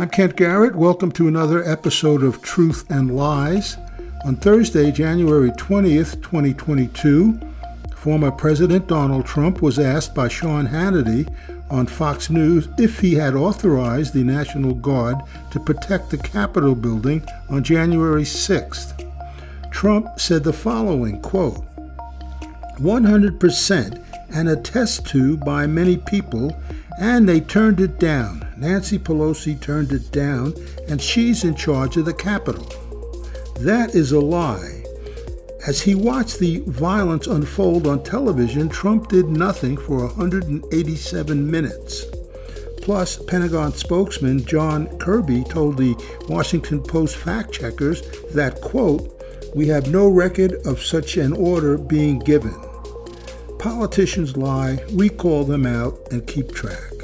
I'm Kent Garrett. Welcome to another episode of Truth and Lies. On Thursday, January 20th, 2022, former President Donald Trump was asked by Sean Hannity on Fox News if he had authorized the National Guard to protect the Capitol building on January 6th. Trump said the following quote 100% and attest to by many people, and they turned it down. Nancy Pelosi turned it down, and she's in charge of the Capitol. That is a lie. As he watched the violence unfold on television, Trump did nothing for 187 minutes. Plus, Pentagon spokesman John Kirby told the Washington Post fact checkers that, quote, we have no record of such an order being given. Politicians lie, we call them out, and keep track.